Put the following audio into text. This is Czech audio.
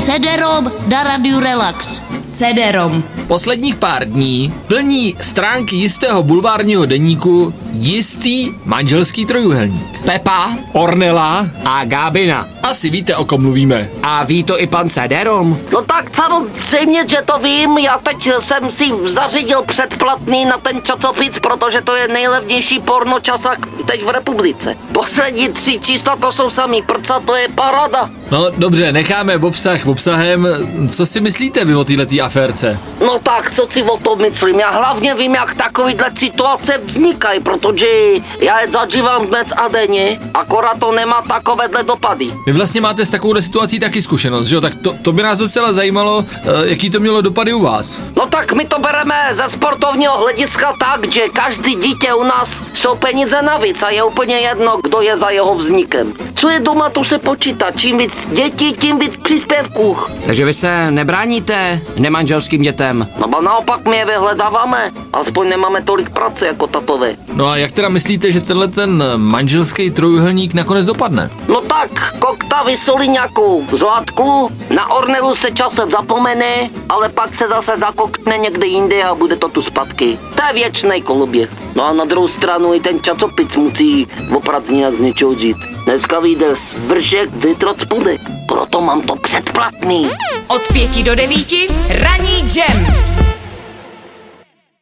CD-ROM na Radio Relax. CD-ROM. Posledních pár dní plní stránky jistého bulvárního deníku jistý manželský trojuhelník. Pepa Ornela, a Gábina. asi víte, o kom mluvíme. A ví to i pan CD-ROM? No tak samozřejmě, že to vím, já teď jsem si zařídil předplatný na ten časopis, protože to je nejlevnější porno časák teď v republice. Poslední tři čísla to jsou samý prca, to je parada. No dobře, necháme v obsah v obsahem. Co si myslíte vy o této aférce? No tak, co si o tom myslím? Já hlavně vím, jak takovýhle situace vznikají, protože já je zažívám dnes a denně, akorát to nemá takovéhle dopady. Vy vlastně máte s takovou situací taky zkušenost, že jo? Tak to, to by nás docela zajímalo, eh, jaký to mělo dopady u vás. No tak my to bereme ze sportovního hlediska tak, že každý dítě u nás jsou peníze navíc a je úplně jedno, kdo je za jeho vznikem. Co je doma, to se počítá. Čím víc dětí, tím víc příspěvků. Takže vy se nebráníte nemanželským dětem? No ba naopak my je vyhledáváme. Aspoň nemáme tolik práce jako tatové. No a jak teda myslíte, že tenhle ten manželský trojuhelník nakonec dopadne? No tak, kokta vysolí nějakou zlatku, na Ornelu se časem zapomene, ale pak se zase zakoktne někde jinde a bude to tu zpátky. To je věčný koloběh. No a na druhou stranu i ten časopis musí opravdu nějak z něčeho žít. Dneska vyjde vršek, zítra spodek. Proto mám to předplatný. Od pěti do devíti ranní jam.